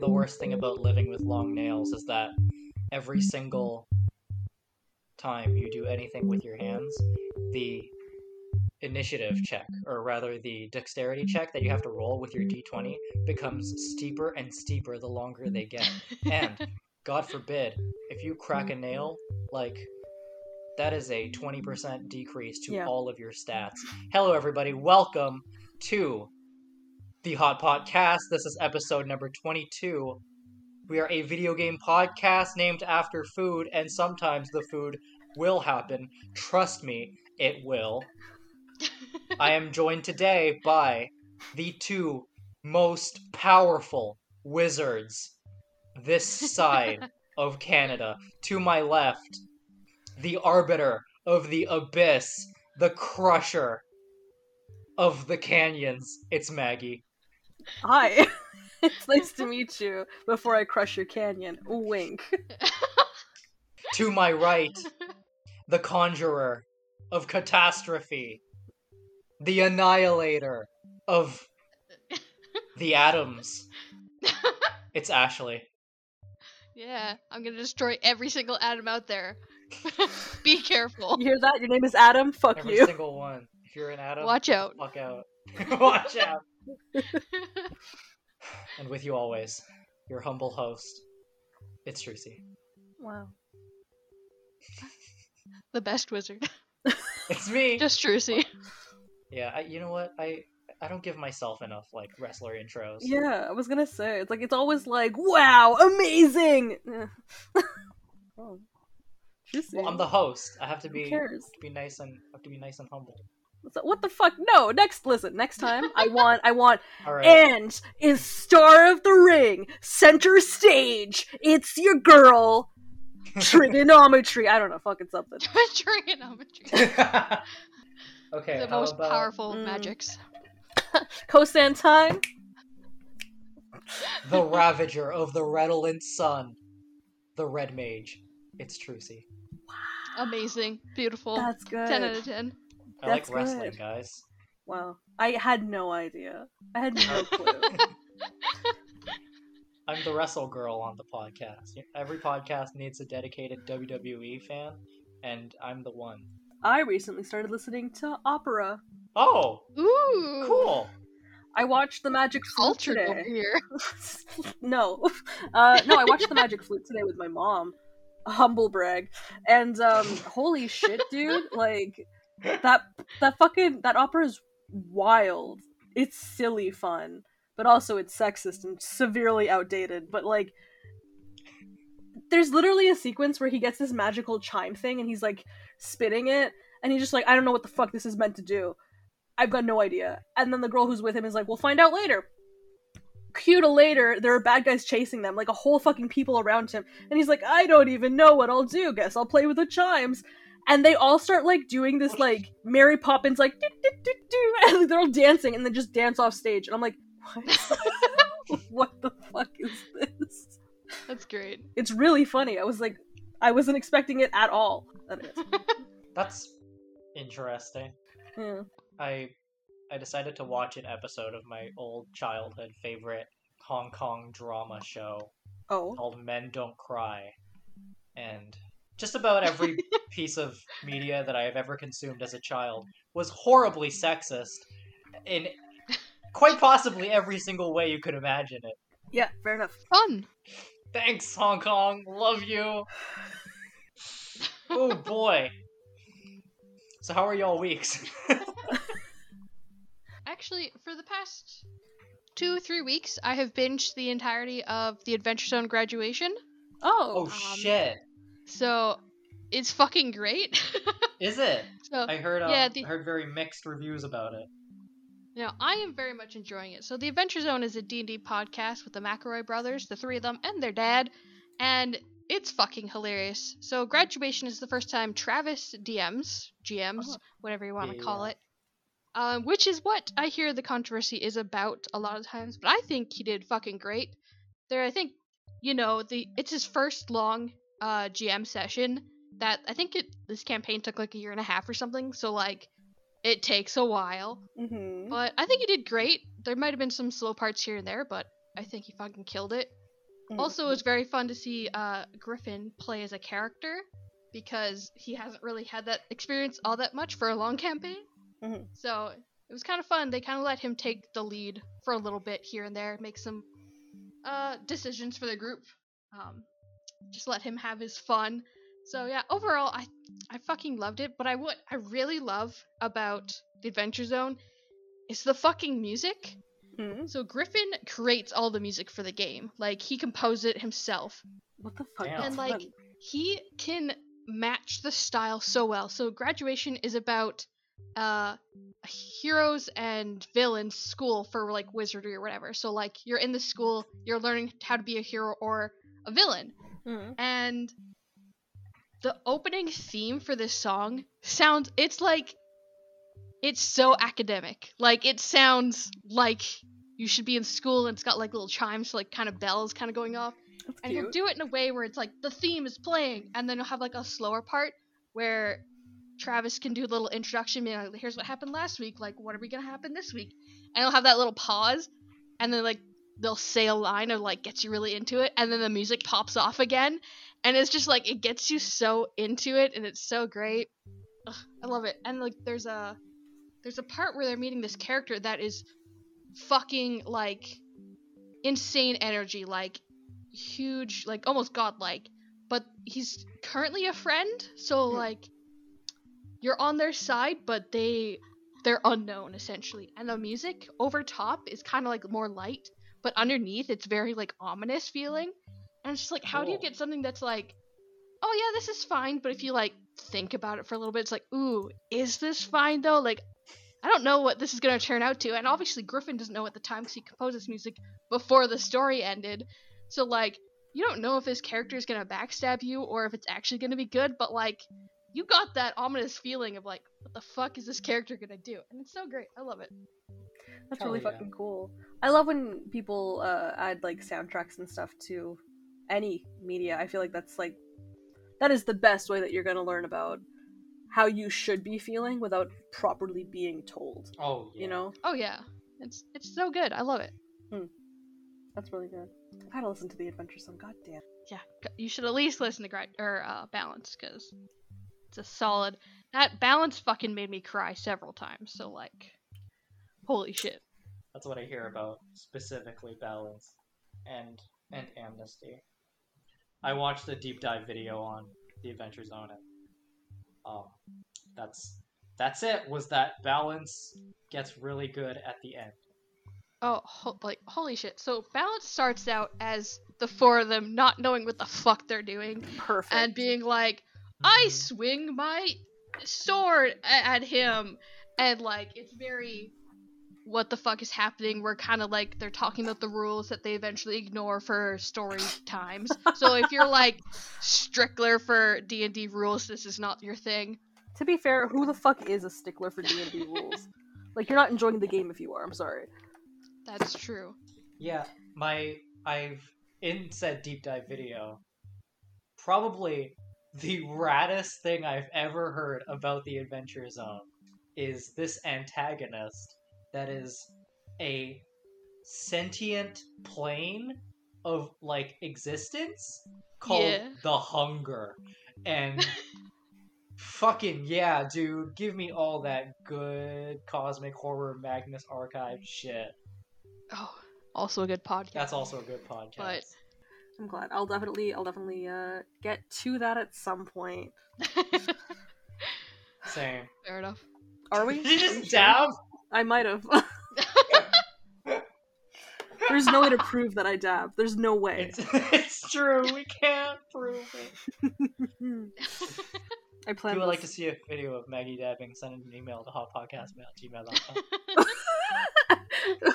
think the worst thing about living with long nails is that every single time you do anything with your hands, the initiative check, or rather the dexterity check that you have to roll with your d20, becomes steeper and steeper the longer they get. And, God forbid, if you crack a nail, like, that is a 20% decrease to Yeah. all of your stats. Hello, everybody. Welcome to the Hot Pot Cast. This is episode number 22. We are a video game podcast named after food, and sometimes the food will happen. Trust me, it will. I am joined today by the two most powerful wizards this side of Canada. To my left, the arbiter of the abyss, the crusher of the canyons. It's Maggie. Hi. it's nice to meet you before I crush your canyon. Wink. To my right, the conjurer of catastrophe, the annihilator of the atoms. It's Ashley. yeah, I'm gonna destroy every single atom out there. Be careful. You hear that? Your name is Adam? Fuck you. Every you. single one. If you're an atom, Watch out. Fuck out. Watch out. And with you always, your humble host. It's Trucy. Wow. the best wizard. It's me. Just Trucy. Yeah, I, you know what? I I don't give myself enough like wrestler intros. Yeah, I was gonna say. It's like, it's always like, wow, amazing! Eh. Oh. Juicy. Well, I'm the host. I have to be cares? be nice and have to be nice and humble. So- What the fuck? No, next, listen, next time, I want, I want, All right. and is Star of the Ring, center stage, it's your girl, trigonometry, I don't know, fucking something. Trigonometry. okay. the most about powerful Mm. magics. Cosine time? the Ravager of the Redolent Sun, the Red Mage? It's Trucy. Amazing. Beautiful. That's good. 10 out of 10. I like That's wrestling, good. guys. Wow. I had no idea. I had no clue. I'm the wrestle girl on the podcast. Every podcast needs a dedicated WWE fan, and I'm the one. I recently started listening to opera. Oh, Ooh. cool. I watched the Magic Flute Cultured over today. here. no, uh, no, I watched the Magic Flute today with my mom. Humble brag, and um, holy shit, dude! Like that, that fucking that opera is wild. It's silly fun, but also it's sexist and severely outdated. But like, there's literally a sequence where he gets this magical chime thing and he's like spitting it, and he's just like, I don't know what the fuck this is meant to do. I've got no idea. And then the girl who's with him is like, We'll find out later. Cue to later, there are bad guys chasing them, like a whole fucking people around him. And he's like, I don't even know what I'll do. Guess I'll play with the chimes. And they all start like doing this like Mary Poppins like do, do, do, do, and they're all dancing and then just dance off stage. And I'm like, what? what the fuck is this? That's great. It's really funny. I was like, I wasn't expecting it at all. That is. That's interesting. Yeah. I I decided to watch an episode of my old childhood favorite Hong Kong drama show Oh. called Men Don't Cry. And just about every piece of media that I have ever consumed as a child was horribly sexist in quite possibly every single way you could imagine it. Yeah, fair enough. Fun. Thanks, Hong Kong. Love you. oh boy. So how are y'all weeks? Actually, for the past two, three weeks, I have binged the entirety of the Adventure Zone graduation. oh Oh. Um, shit. So it's fucking great. Is it? so I heard um, yeah, the- I heard very mixed reviews about it. Now, I am very much enjoying it. So, the Adventure Zone is a D&D podcast with the McElroy brothers, the three of them, and their dad, and it's fucking hilarious. So, graduation is the first time Travis DMs, GMs, Oh. whatever you want to Yeah, call it, um, which is what I hear the controversy is about a lot of times. But I think he did fucking great. There, I think, you know, the it's his first long uh, GM session. That I think it this campaign took like a year and a half or something. So like, it takes a while. Mm-hmm. But I think he did great. There might have been some slow parts here and there, but I think he fucking killed it. Mhm. Also, it was very fun to see uh, Griffin play as a character because he hasn't really had that experience all that much for a long campaign. Mhm. So it was kind of fun. They kind of let him take the lead for a little bit here and there, make some uh, decisions for the group. Um, just let him have his fun. So yeah, overall, I I fucking loved it. But I what I really love about the Adventure Zone is the fucking music. Mhm. So Griffin creates all the music for the game. Like he composed it himself. What the fuck? Damn. And like he can match the style so well. So graduation is about uh heroes and villains school for like wizardry or whatever. So like you're in the school, you're learning how to be a hero or a villain. Mhm. And the opening theme for this song sounds it's like it's so academic. Like it sounds like you should be in school and it's got like little chimes, like kind of bells kind of going off. That's And cute. he'll do it in a way where it's like the theme is playing, and then you'll have like a slower part where Travis can do a little introduction, being like, "Here's what happened last week. Like, what are we gonna happen this week?" And he'll have that little pause, and then like they'll say a line of like gets you really into it, and then the music pops off again, and it's just like it gets you so into it, and it's so great. Ugh, I love it. And like there's a there's a part where they're meeting this character that is fucking like insane energy, like huge, like almost godlike. But he's currently a friend, so Hmm. like you're on their side, but they they're unknown essentially. And the music over top is kind of like more light, but underneath it's very like ominous feeling. And it's just like, how do you oh. get something that's like, oh yeah, this is fine, but if you like think about it for a little bit, it's like, ooh, is this fine though? Like, I don't know what this is gonna turn out to. And obviously Griffin doesn't know at the time because he composed this music before the story ended. So like, you don't know if this character is gonna backstab you or if it's actually gonna be good, but like, you got that ominous feeling of like, what the fuck is this character gonna do? And it's so great. I love it. That's Hell really yeah. fucking cool. I love when people uh, add like soundtracks and stuff to any media. I feel like that's like that is the best way that you're gonna learn about how you should be feeling without properly being told. Oh, yeah. You know, Oh yeah, it's it's so good. I love it. that's really good. I gotta listen to the Adventure Zone. God damn. Yeah, you should at least listen to Gra- or uh, Balance because it's a solid. That Balance fucking made me cry several times. So like, holy shit. That's what I hear about specifically balance and and amnesty. I watched the deep dive video on the Adventure Zone and um that's that's it was that balance gets really good at the end. Oh, ho- like holy shit. So Balance starts out as the four of them not knowing what the fuck they're doing Perfect. and being like, I Mhm. swing my sword at him, and like it's very, what the fuck is happening? We're kind of like they're talking about the rules that they eventually ignore for story times. So if you're like stickler for D and D rules, this is not your thing. to be fair, who the fuck is a stickler for D and D rules? Like you're not enjoying the game if you are. I'm sorry. That's true. Yeah, my I've in said deep dive video, probably the raddest thing I've ever heard about the Adventure Zone is this antagonist that is a sentient plane of like existence called Yeah. the Hunger. And fucking yeah, dude, give me all that good cosmic horror Magnus Archive shit. Oh, also a good podcast. That's also a good podcast. But- I'm glad. I'll definitely, I'll definitely uh, get to that at some point. Same. Fair enough. Are we? Did you just we sure? dab? I might have. There's no way to prove that I dab. There's no way. It's it's true. We can't prove it. I If plan. you would like to see a video of Maggie dabbing, send an email to hotpotcastmail@gmail.com.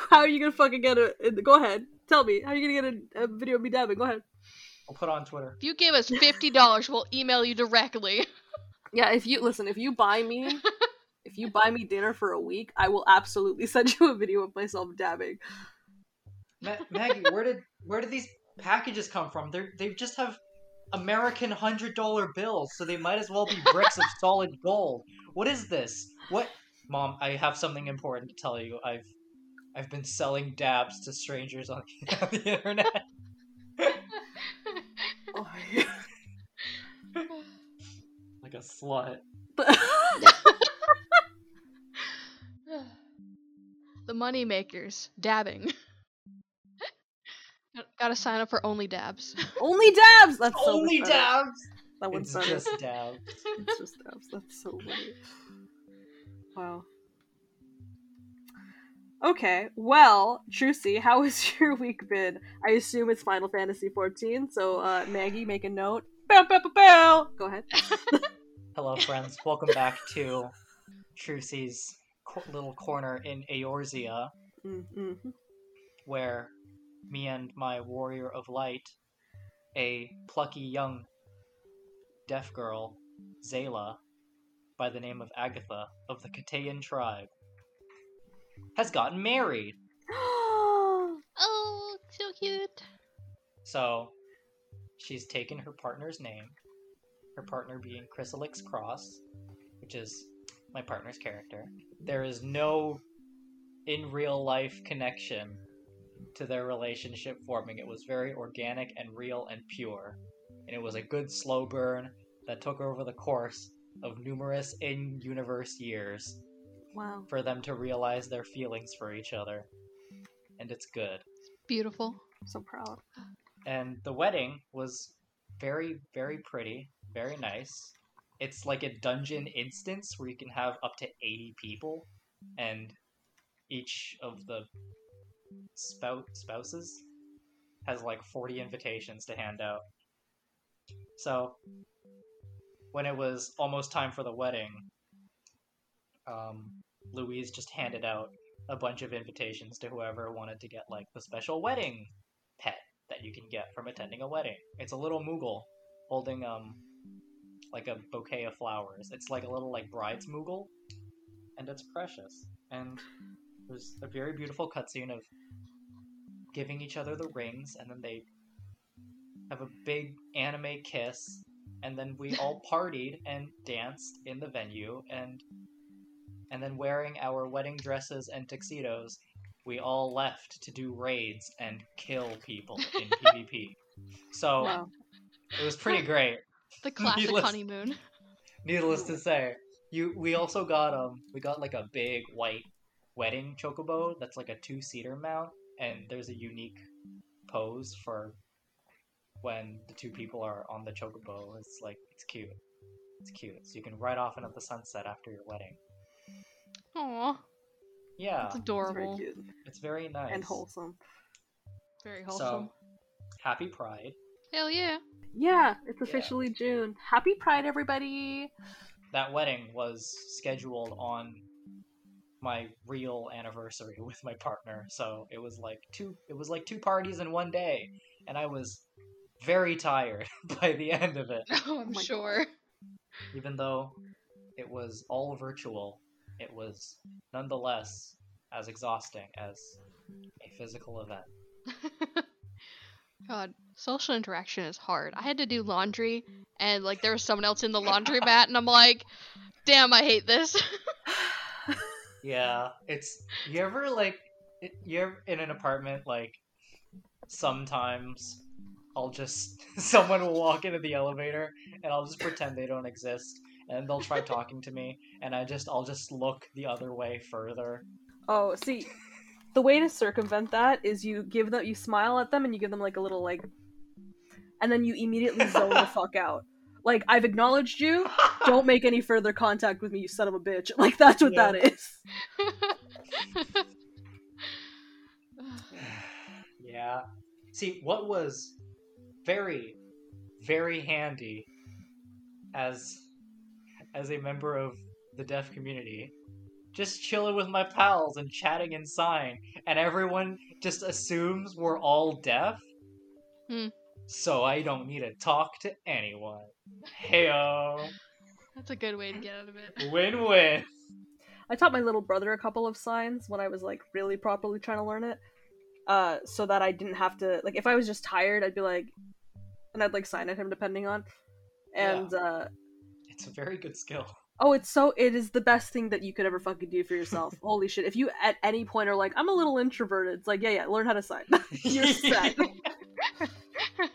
How are you gonna fucking get a? Go ahead. Tell me. How are you gonna get a, a video of me dabbing? Go ahead. I'll put it on Twitter. If you give us fifty dollars, we'll email you directly. Yeah. If you listen, if you buy me, if you buy me dinner for a week, I will absolutely send you a video of myself dabbing. Ma- Maggie, where did where did these packages come from? They they just have American hundred dollar bills, so they might as well be bricks of solid gold. What is this? What, Mom? I have something important to tell you. I've I've been selling dabs to strangers on the, on the internet. Oh, like a slut. The money makers dabbing. Gotta sign up for only dabs. Only dabs. That's so Only much better. dabs. That one's It's better. just dabs. it's just dabs. That's so funny. Wow. Okay, well, Trucy, how has your week been? I assume it's Final Fantasy XIV, so uh, Maggie, make a note. Bow, bow, bow, bow. Go ahead. Hello, friends. Welcome back to Trucy's co- little corner in Eorzea, Mm-hmm. where me and my warrior of light, a plucky young deaf girl, Xaela, by the name of Agatha of the Katayan tribe, has gotten married. oh, so cute. So, she's taken her partner's name, her partner being Chrysalix Cross, which is my partner's character. There is no in real life connection to their relationship forming. It was very organic and real and pure. And it was a good slow burn that took over the course of numerous in universe years wow. for them to realize their feelings for each other. And it's good. Beautiful. So proud. and the wedding was very very pretty very nice it's like a dungeon instance where you can have up to 80 people and each of the spout spouses has like 40 invitations to hand out so when it was almost time for the wedding um, louise just handed out a bunch of invitations to whoever wanted to get like the special wedding pet that you can get from attending a wedding. It's a little Moogle holding um like a bouquet of flowers. It's like a little like bride's Moogle, and it's precious. And there's a very beautiful cutscene of giving each other the rings, and then they have a big anime kiss, and then we all partied and danced in the venue, and and then wearing our wedding dresses and tuxedos, we all left to do raids and kill people in PvP. So Wow. it was pretty great. The classic Needless- honeymoon. Needless to say, you we also got um we got like a big white wedding chocobo that's like a two seater mount, and there's a unique pose for when the two people are on the chocobo. It's like it's cute. It's cute. So you can ride off into the sunset after your wedding. Aw, Yeah, It's adorable. very cute it's very nice and wholesome. Very wholesome. So, wholesome. happy Pride. Hell yeah. Yeah, it's officially June. Happy Pride, everybody! that wedding was scheduled on my real anniversary with my partner so it was like two it was like two parties in one day and i was very tired by the end of it Oh, I'm oh my sure. even though it was all virtual it was nonetheless as exhausting as a physical event God, social interaction is hard. I had to do mm. laundry, and like there was someone else in the laundromat, and I'm like, damn, I hate this. yeah it's you ever like you're in an apartment like sometimes I'll just someone will walk into the elevator and I'll just pretend they don't exist and they'll try talking to me and I just I'll just look the other way further. Oh, see, the way to circumvent that is you give them, you smile at them, and you give them like a little like, and then you immediately zone the fuck out. Like I've acknowledged you. Don't make any further contact with me, you son of a bitch. Like that's what Yeah. that is. yeah. See, what was very very handy as as a member of the deaf community just chilling with my pals and chatting in sign and everyone just assumes we're all deaf Hmm. so i don't need to talk to anyone heyo That's a good way to get out of it. win-win I taught my little brother a couple of signs when I was like really properly trying to learn it. Uh, so that I didn't have to like if I was just tired, I'd be like, and I'd like sign at him depending on. And uh, it's a very good skill oh, it's so it is the best thing that you could ever fucking do for yourself. Holy shit! If you at any point are like, I'm a little introverted, it's like, yeah, yeah, learn how to sign. You're set.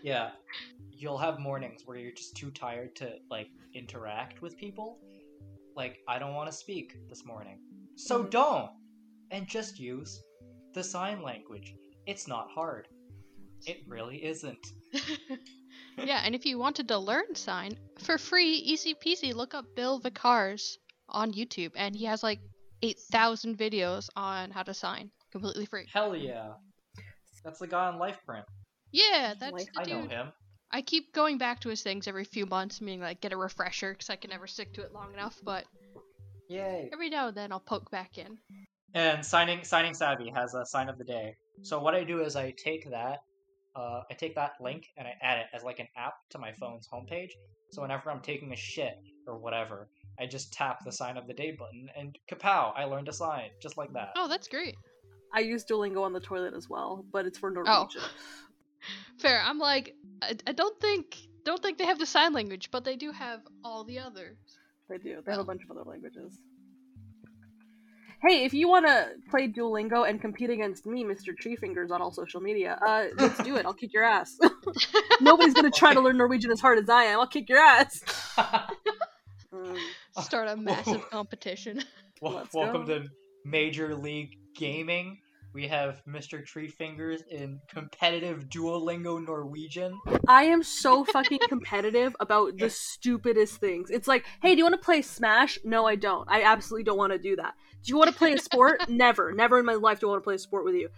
yeah you'll have mornings where you're just too tired to like interact with people. Like I don't want to speak this morning. So Mhm. don't. And just use the sign language. It's not hard. It really isn't. Yeah, and if you wanted to learn sign for free, easy peasy, look up Bill Vicars on YouTube, and he has like eight thousand videos on how to sign completely free. Hell yeah. That's the guy on LifePrint. Yeah, that's Like, the I know him. I keep going back to his things every few months, meaning like get a refresher because I can never stick to it long enough. But Yay. every now and then I'll poke back in. And signing signing savvy has a sign of the day. So what I do is I take that, uh, I take that link and I add it as like an app to my phone's homepage. So whenever I'm taking a shit or whatever, I just tap the sign of the day button and kapow! I learned a sign just like that. Oh, that's great. I use Duolingo on the toilet as well, but it's for Oh. Norwegian. Fair. I'm like, I, I don't think don't think they have the sign language, but they do have all the others. They do. They have a bunch of other languages. Hey, if you want to play Duolingo and compete against me, Mr. Treefingers, on all social media, uh, let's do it. I'll kick your ass. Nobody's gonna try to learn Norwegian as hard as I am. I'll kick your ass. Um, Start a massive competition. Wel- Let's Welcome go. to Major League Gaming. We have Mr. Tree Fingers in competitive Duolingo Norwegian. I am so fucking competitive about the stupidest things. It's like, hey, do you want to play Smash? No, I don't. I absolutely don't want to do that. Do you want to play a sport? Never. Never in my life do I want to play a sport with you.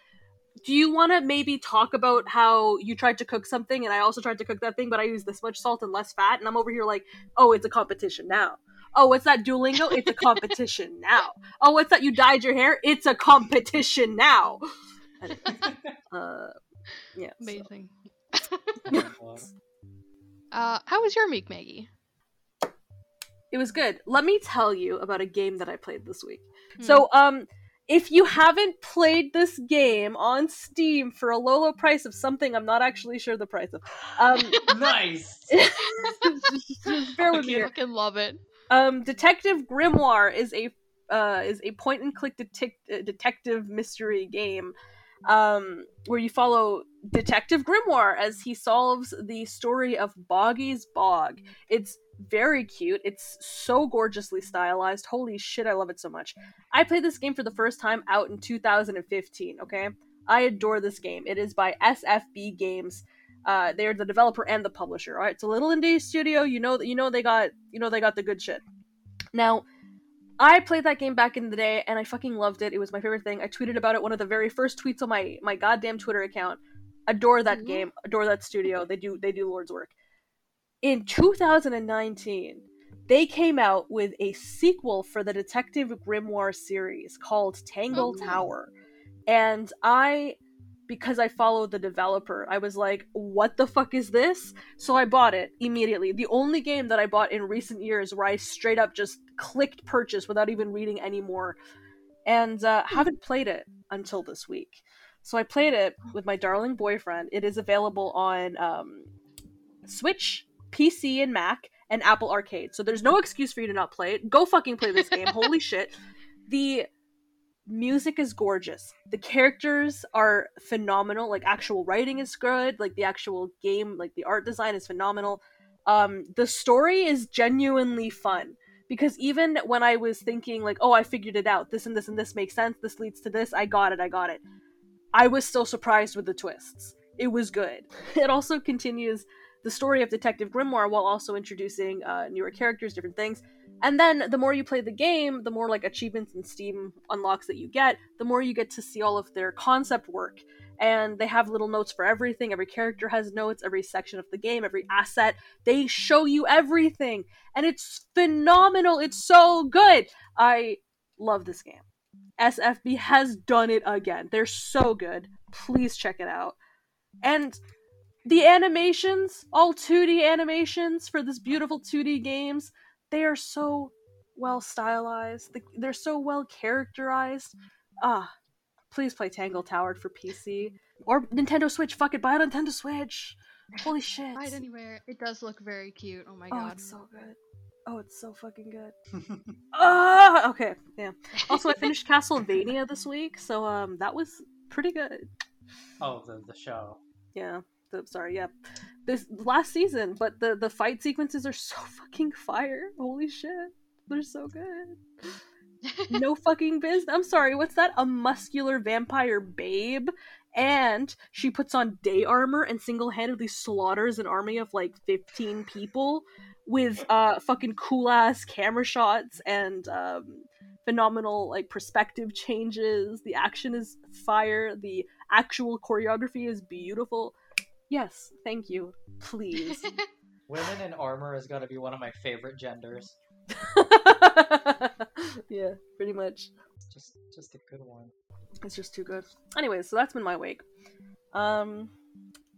Do you want to maybe talk about how you tried to cook something and I also tried to cook that thing, but I used this much salt and less fat? And I'm over here like, oh, it's a competition now. Oh, what's that Duolingo? It's a competition now. Oh, what's that? You dyed your hair? It's a competition now. Uh, yeah. Amazing. Oh Uh, how was your meek, Maggie? It was good. Let me tell you about a game that I played this week. Hmm. So, um, if you haven't played this game on Steam for a low, low price of something, I'm not actually sure the price of. Um, nice. just bear with me. I here. fucking love it. Um, Detective Grimoire is a uh, is a point and click detec- uh, detective mystery game um, where you follow Detective Grimoire as he solves the story of Boggy's Bog. It's very cute. It's so gorgeously stylized. Holy shit, I love it so much. I played this game for the first time out in 2015, okay? I adore this game. It is by SFB Games. Uh, they're the developer and the publisher. All right, it's a little indie studio. You know that you know they got you know they got the good shit. Now, I played that game back in the day and I fucking loved it. It was my favorite thing. I tweeted about it one of the very first tweets on my my goddamn Twitter account. Adore that Mhm. game. Adore that studio. They do they do Lord's work. In 2019, they came out with a sequel for the Detective Grimoire series called Tangle Oh. Tower. And I because I followed the developer, I was like, what the fuck is this? So I bought it immediately. The only game that I bought in recent years where I straight up just clicked purchase without even reading any more. And uh, haven't played it until this week. So I played it with my darling boyfriend. It is available on um, Switch, PC, and Mac, and Apple Arcade. So there's no excuse for you to not play it. Go fucking play this game. Holy shit. The music is gorgeous. The characters are phenomenal. Like actual writing is good. Like the actual game, like the art design is phenomenal. Um, the story is genuinely fun because even when I was thinking like, oh, I figured it out. This and this and this makes sense. This leads to this. I got it. I got it. I was still surprised with the twists. It was good. It also continues the story of Detective Grimoire while also introducing uh, newer characters, different things. And then the more you play the game, the more like achievements and Steam unlocks that you get, the more you get to see all of their concept work. And they have little notes for everything. Every character has notes, every section of the game, every asset. They show you everything. And it's phenomenal. It's so good. I love this game. SFB has done it again. They're so good. Please check it out. And the animations, all 2D animations for this beautiful 2D games, they are so well stylized. They- They're so well characterized. Ah, please play Tangle Tower for PC or Nintendo Switch. Fuck it, buy a Nintendo Switch. Holy shit! Right anywhere. It does look very cute. Oh my god, oh, god. it's so good. Oh, it's so fucking good. Ah, okay, yeah. Also, I finished Castlevania this week, so um, that was pretty good. oh, the the show. Yeah. The, sorry, yeah. this last season, but the the fight sequences are so fucking fire. Holy shit. They're so good. No fucking biz. I'm sorry, what's that? A muscular vampire babe and she puts on day armor and single-handedly slaughters an army of like 15 people with uh fucking cool ass camera shots and um phenomenal like perspective changes the action is fire the actual choreography is beautiful yes thank you please Women in armor is gonna be one of my favorite genders. yeah pretty much Just, just a good one. It's just too good. Anyways, so that's been my week. Um,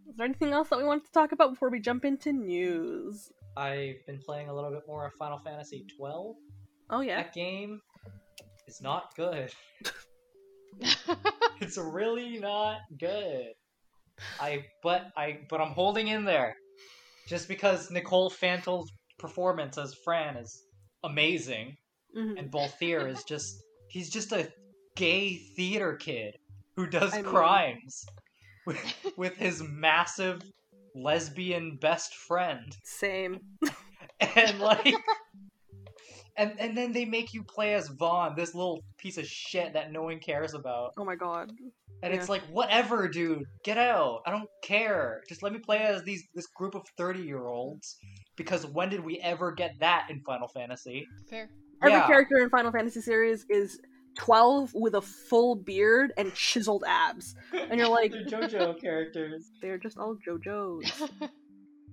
is there anything else that we wanted to talk about before we jump into news? I've been playing a little bit more of Final Fantasy twelve. Oh yeah, That game is not good. it's really not good. I but I but I'm holding in there. Just because Nicole Fantl's performance as Fran is amazing Mhm. and Balthier is just he's just a gay theater kid who does I mean- crimes with with his massive lesbian best friend. same. And like and and then they make you play as Vaan, this little piece of shit that no one cares about. Oh my god. And it's like, whatever, dude. Get out. I don't care. Just let me play as these this group of 30-year-olds. Because when did we ever get that in Final Fantasy? Fair. Every Yeah. character in Final Fantasy series is twelve with a full beard and chiseled abs, and you're like, They're JoJo characters. they're just all JoJo's.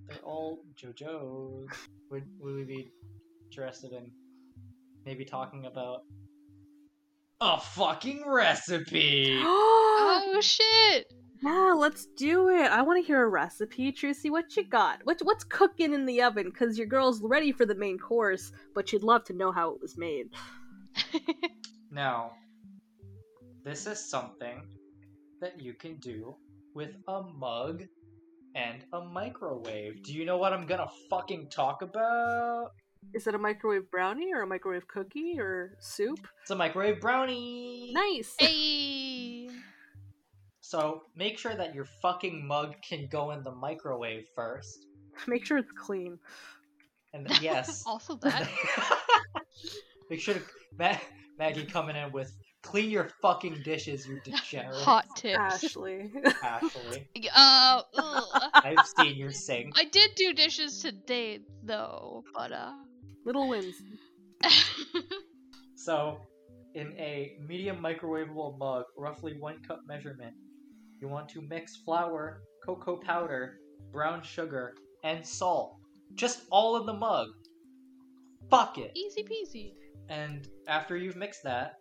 They're all JoJo's. Would would we be interested in maybe talking about a fucking recipe? oh shit! Yeah, let's do it. I want to hear a recipe, Trucy. What you got? What what's cooking in the oven? Cause your girl's ready for the main course, but she'd love to know how it was made. Now, this is something that you can do with a mug and a microwave. Do you know what I'm gonna fucking talk about? Is it a microwave brownie or a microwave cookie or soup? It's a microwave brownie. Nice. hey. So make sure that your fucking mug can go in the microwave first. Make sure it's clean. And then, yes. also that. Make sure to Ma- Maggie coming in with clean your fucking dishes, you degenerate. Hot tips. Ashley. Ashley. Uh, ugh. I've seen your sink. I did do dishes today though, but uh. Little wins. So, in a medium microwavable mug, roughly one cup measurement, you want to mix flour, cocoa powder, brown sugar, and salt. Just all in the mug. Fuck it. Easy peasy. And after you've mixed that,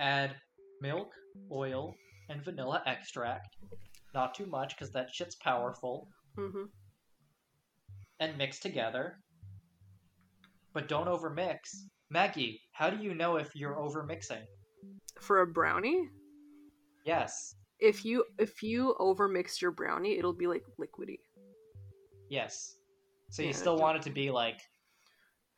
add milk, oil, and vanilla extract. Not too much, because that shit's powerful. hmm And mix together. But don't overmix. Maggie, how do you know if you're overmixing? For a brownie, Yes. if you if you overmix your brownie, it'll be like liquidy. Yes. So you still want it to be like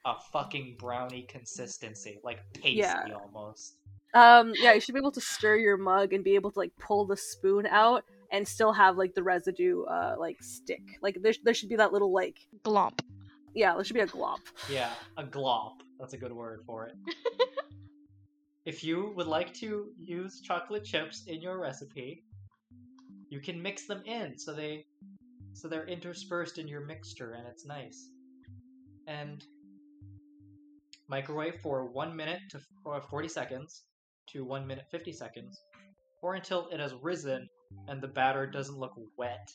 a fucking brownie consistency, like pasty Yeah. almost. Um, yeah, you should be able to stir your mug and be able to like pull the spoon out and still have like the residue uh like stick. Like there there should be that little like Glomp. Yeah, there should be a glop. Yeah, a glop. That's a good word for it. if you would like to use chocolate chips in your recipe, you can mix them in so they so they're interspersed in your mixture and it's nice. And microwave for 1 minute to 40 seconds to 1 minute 50 seconds or until it has risen and the batter doesn't look wet.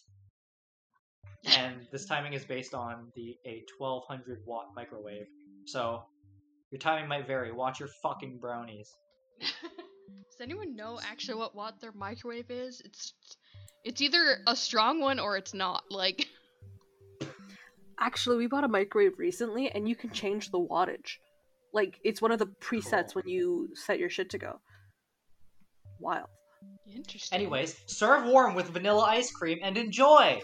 And this timing is based on the a 1200 watt microwave. So your timing might vary. Watch your fucking brownies. Does anyone know actually what watt their microwave is? It's it's either a strong one or it's not. Like Actually, we bought a microwave recently and you can change the wattage. Like it's one of the presets Cool. when you set your shit to go. Wild. interesting. Anyways, serve warm with vanilla ice cream and enjoy.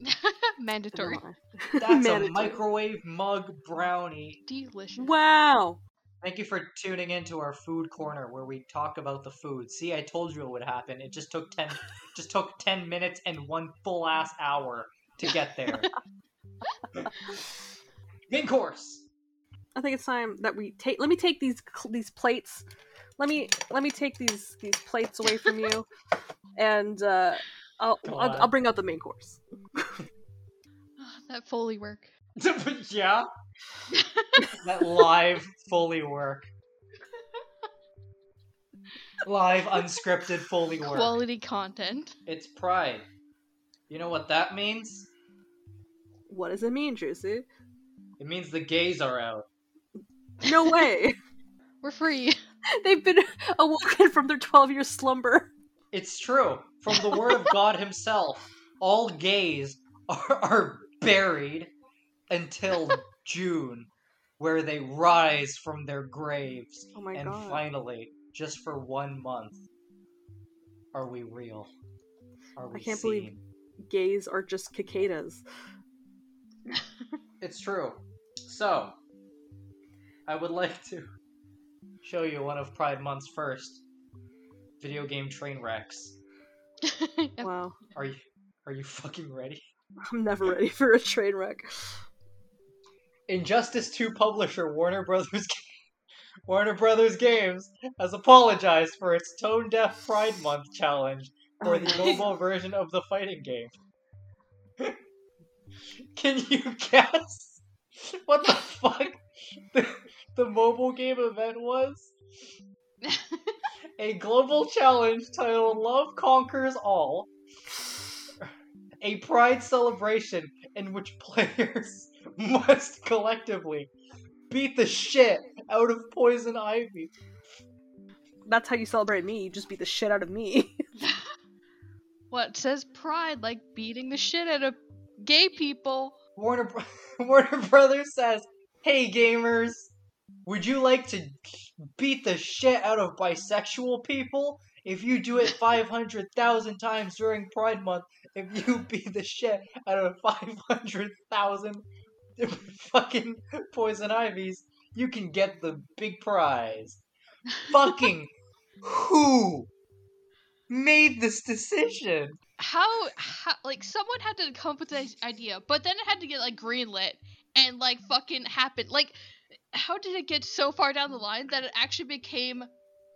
mandatory. Vanilla. That's a microwave mug brownie. Delicious. Wow. Thank you for tuning into our food corner where we talk about the food. See, I told you it would happen. It just took ten, just took ten minutes and one full ass hour to get there. Main course. I think it's time that we take. Let me take these these plates. Let me let me take these these plates away from you, and uh, I'll, I'll. I'll bring out the main course. Ah, that Foley work. yeah. that live Foley work. Live unscripted Foley work. Quality content. It's pride. You know what that means? What does it mean, Juicy? It means the gays are out. No way. We're free. They've been awoken from their twelve year slumber. It's true. From the word of God himself, all gays are, are buried until June, where they rise from their graves. Oh my and god. finally, just for one month, are we real? Are we can't seen? believe- Gays are just cicadas. It's true. So, I would like to show you one of Pride Month's first video game train wrecks. Wow. Are you are you fucking ready? I'm never ready for a train wreck. Injustice 2 publisher Warner Brothers Warner Brothers Games has apologized for its tone deaf Pride Month challenge for the mobile version of the fighting game. Can you guess what the fuck the, the mobile game event was? A global challenge titled Love Conquers All. A pride celebration in which players must collectively beat the shit out of Poison Ivy. That's how you celebrate me. You just beat the shit out of me. what says pride like beating the shit out of gay people? Warner Bro- Warner Brothers says, "Hey gamers, would you like to beat the shit out of bisexual people? If you do it 500,000 times during Pride Month, if you beat the shit out of 500,000 fucking poison ivies, you can get the big prize." Fucking who made this decision? How, how like someone had to come up with this idea, but then it had to get like greenlit and like fucking happen. Like, how did it get so far down the line that it actually became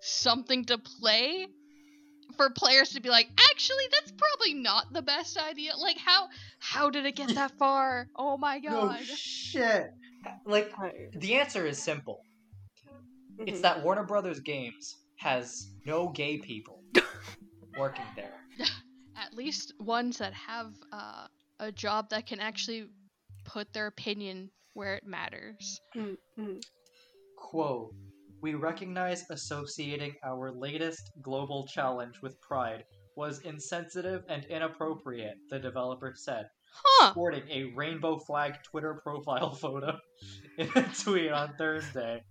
something to play for players to be like, actually, that's probably not the best idea. Like, how how did it get that far? Oh my god No god! shit. Like the answer is simple. It's that Warner Brothers Games has no gay people working there. At least ones that have uh, a job that can actually put their opinion where it matters. Mm, mm. Quote, we recognize associating our latest global challenge with pride was insensitive and inappropriate, the developer said, Huh? sporting a rainbow flag Twitter profile photo in a tweet on Thursday.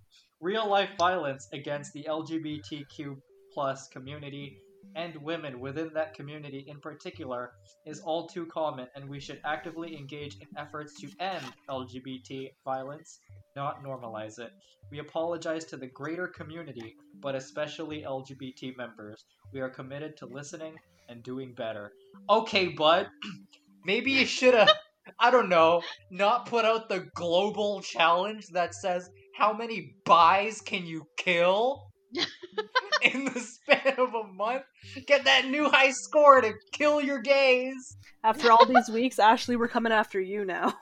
Real life violence against the LGBTQ plus community and women within that community in particular is all too common, and we should actively engage in efforts to end LGBT violence, not normalize it. We apologize to the greater community, but especially LGBT members. We are committed to listening and doing better. Okay, bud. Maybe you should have, I don't know, not put out the global challenge that says how many buys can you kill in the span of a month? Get that new high score to kill your gays. After all these weeks, Ashley, we're coming after you now.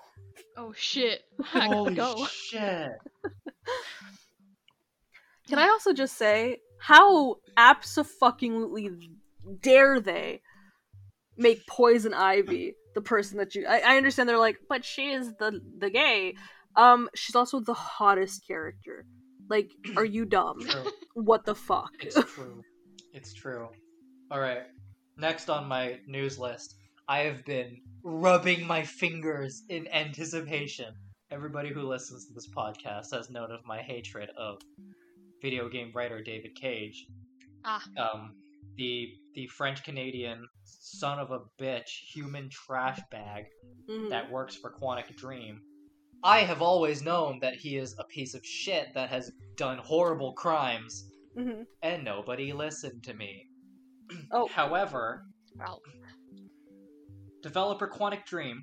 Oh shit! I Holy go. shit. Can I also just say how abso-fucking-lutely dare they make Poison Ivy the person that you? I, I understand they're like, but she is the the gay. Um, she's also the hottest character. Like, are you dumb? True. What the fuck? It's true. It's true. Alright. Next on my news list, I have been rubbing my fingers in anticipation. Everybody who listens to this podcast has known of my hatred of video game writer David Cage. Ah. Um, the the French Canadian son of a bitch human trash bag Mhm. that works for Quantic Dream. I have always known that he is a piece of shit that has done horrible crimes, Mhm. and nobody listened to me. Oh. However, Well, developer Quantic Dream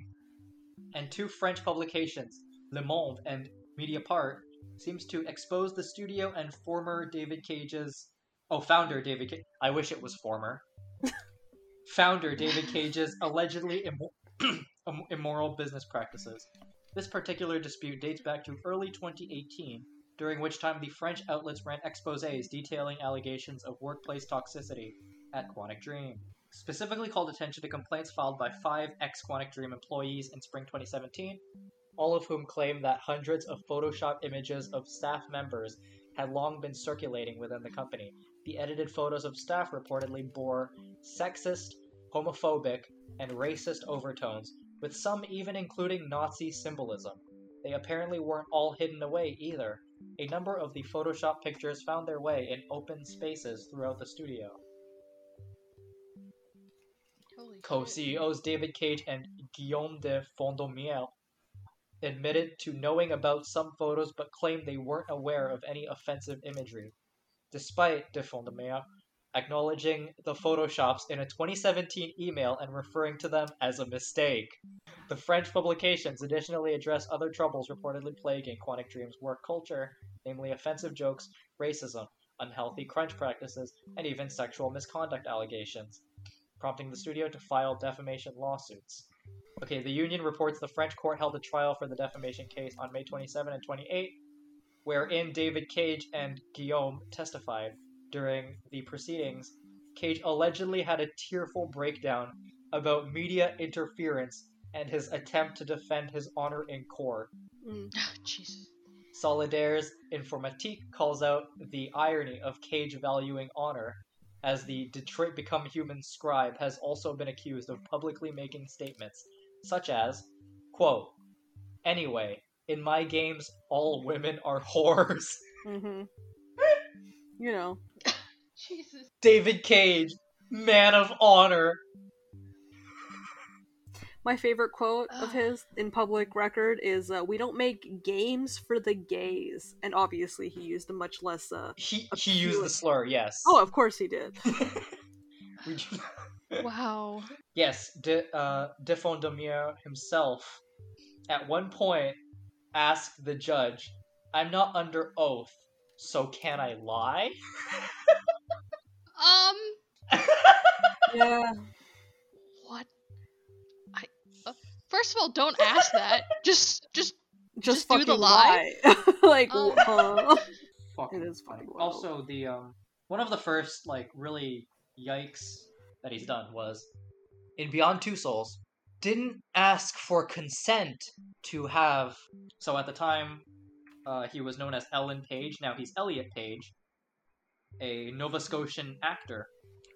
and two French publications, Le Monde and Mediapart, seems to expose the studio and former David Cage's oh founder David Cage. I wish it was former founder David Cage's allegedly immo- immoral business practices. This particular dispute dates back to early 2018, during which time the French outlets ran exposés detailing allegations of workplace toxicity at Quantic Dream. Specifically called attention to complaints filed by five ex Quantic Dream employees in spring 2017, all of whom claimed that hundreds of Photoshop images of staff members had long been circulating within the company. The edited photos of staff reportedly bore sexist, homophobic, and racist overtones, with some even including Nazi symbolism. They apparently weren't all hidden away either. A number of the Photoshop pictures found their way in open spaces throughout the studio. Shit. Co-CEOs David Cage and Guillaume de Fondaumière admitted to knowing about some photos but claimed they weren't aware of any offensive imagery, despite de Fondaumière acknowledging the photoshops in a 2017 email and referring to them as a mistake. The French publications additionally address other troubles reportedly plaguing Quantic Dream's work culture, namely offensive jokes, racism, unhealthy crunch practices, and even sexual misconduct allegations, prompting the studio to file defamation lawsuits. Okay, the union reports the French court held a trial for the defamation case on May 27 and 28, wherein David Cage and Guillaume testified. During the proceedings, Cage allegedly had a tearful breakdown about media interference and his attempt to defend his honor in court. Mm. Jesus. Solidaires Informatique calls out the irony of Cage valuing honor, as the Detroit Become Human scribe has also been accused of publicly making statements such as, quote, Anyway, in my games, all women are whores. hmm You know. Jesus. David Cage, man of honor. My favorite quote of his in public record is uh, "We don't make games for the gays," and obviously he used a much less. Uh... He A he used the slur, yes. Oh, of course he did. Wow. yes, De, uh, De Fondaumière himself, at one point, asked the judge, "I'm not under oath, so can I lie?" Um. yeah. What? I. Uh, first of all, don't ask that. just, just. Just, Just do the fucking lie? like, Um. huh? Fucking It is funny. fucking. Also, the um, one of the first like really yikes that he's done was in Beyond Two Souls. Didn't ask for consent to have. So at the time, uh, he was known as Ellen Page. Now he's Elliot Page, a Nova Scotian actor.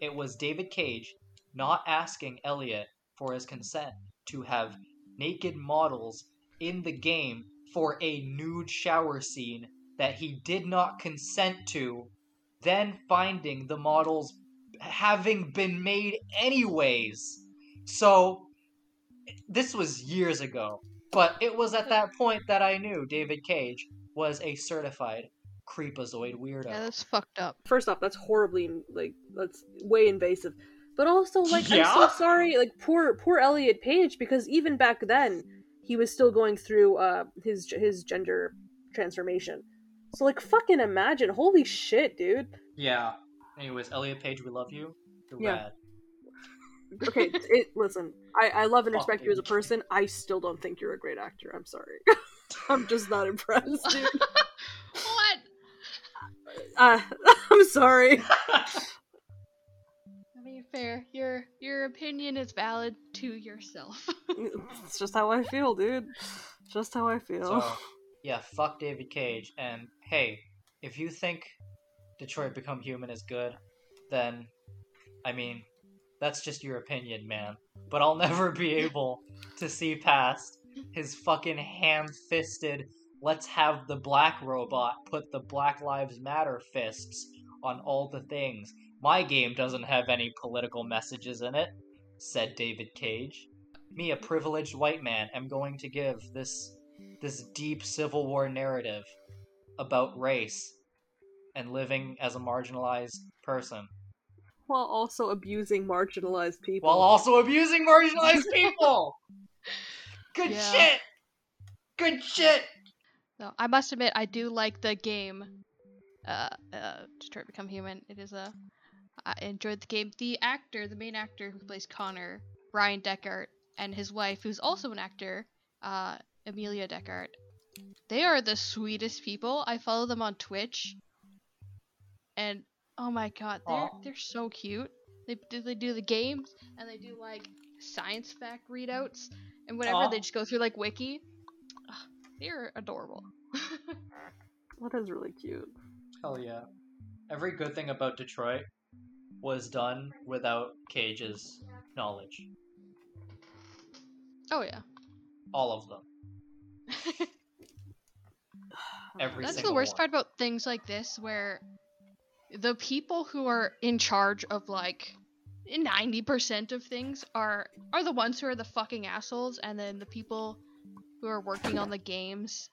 It was David Cage not asking Elliot for his consent to have naked models in the game for a nude shower scene that he did not consent to, then finding the models having been made anyways. So, this was years ago, but it was at that point that I knew David Cage was a certified creepazoid weirdo. Yeah, that's fucked up. First off, that's horribly like that's way invasive. But also, like, I'm so sorry, like poor poor Elliot Page, because even back then he was still going through uh his his gender transformation. So like, fucking imagine, holy shit, dude. Yeah. Anyways, Elliot Page, we love you. You're Yeah. rad. Okay, it listen, I I love and Fuck respect you as a person. I still don't think you're a great actor. I'm sorry. I'm just not impressed, dude. what? Uh, I'm sorry. I mean, fair. Your your opinion is valid to yourself. it's just how I feel, dude. Just how I feel. So, yeah, fuck David Cage. And hey, if you think Detroit Become Human is good, then, I mean, that's just your opinion, man. But I'll never be able to see past his fucking ham fisted, let's have the black robot put the Black Lives Matter fists on all the things. My game doesn't have any political messages in it, said David Cage. Me, a privileged white man, am going to give this this deep Civil War narrative about race and living as a marginalized person While also abusing marginalized people. while also abusing marginalized people. Good Yeah. shit. Good shit. No, I must admit, I do like the game. Uh, uh, Detroit Become Human. It is a. I enjoyed the game. The actor, the main actor who plays Connor, Bryan Dechart, and his wife, who's also an actor, uh, Amelia Dechart. They are the sweetest people. I follow them on Twitch, and oh my god, they're Aw. they're so cute. They do they do the games and they do like science fact readouts and whatever. Aw. They just go through like wiki. Ugh, they're adorable. That is really cute. Hell yeah. Every good thing about Detroit was done without Cage's knowledge. oh yeah. All of them. Every That's the worst one. part about things like this, where the people who are in charge of like ninety percent of things are are the ones who are the fucking assholes, and then the people who are working on the games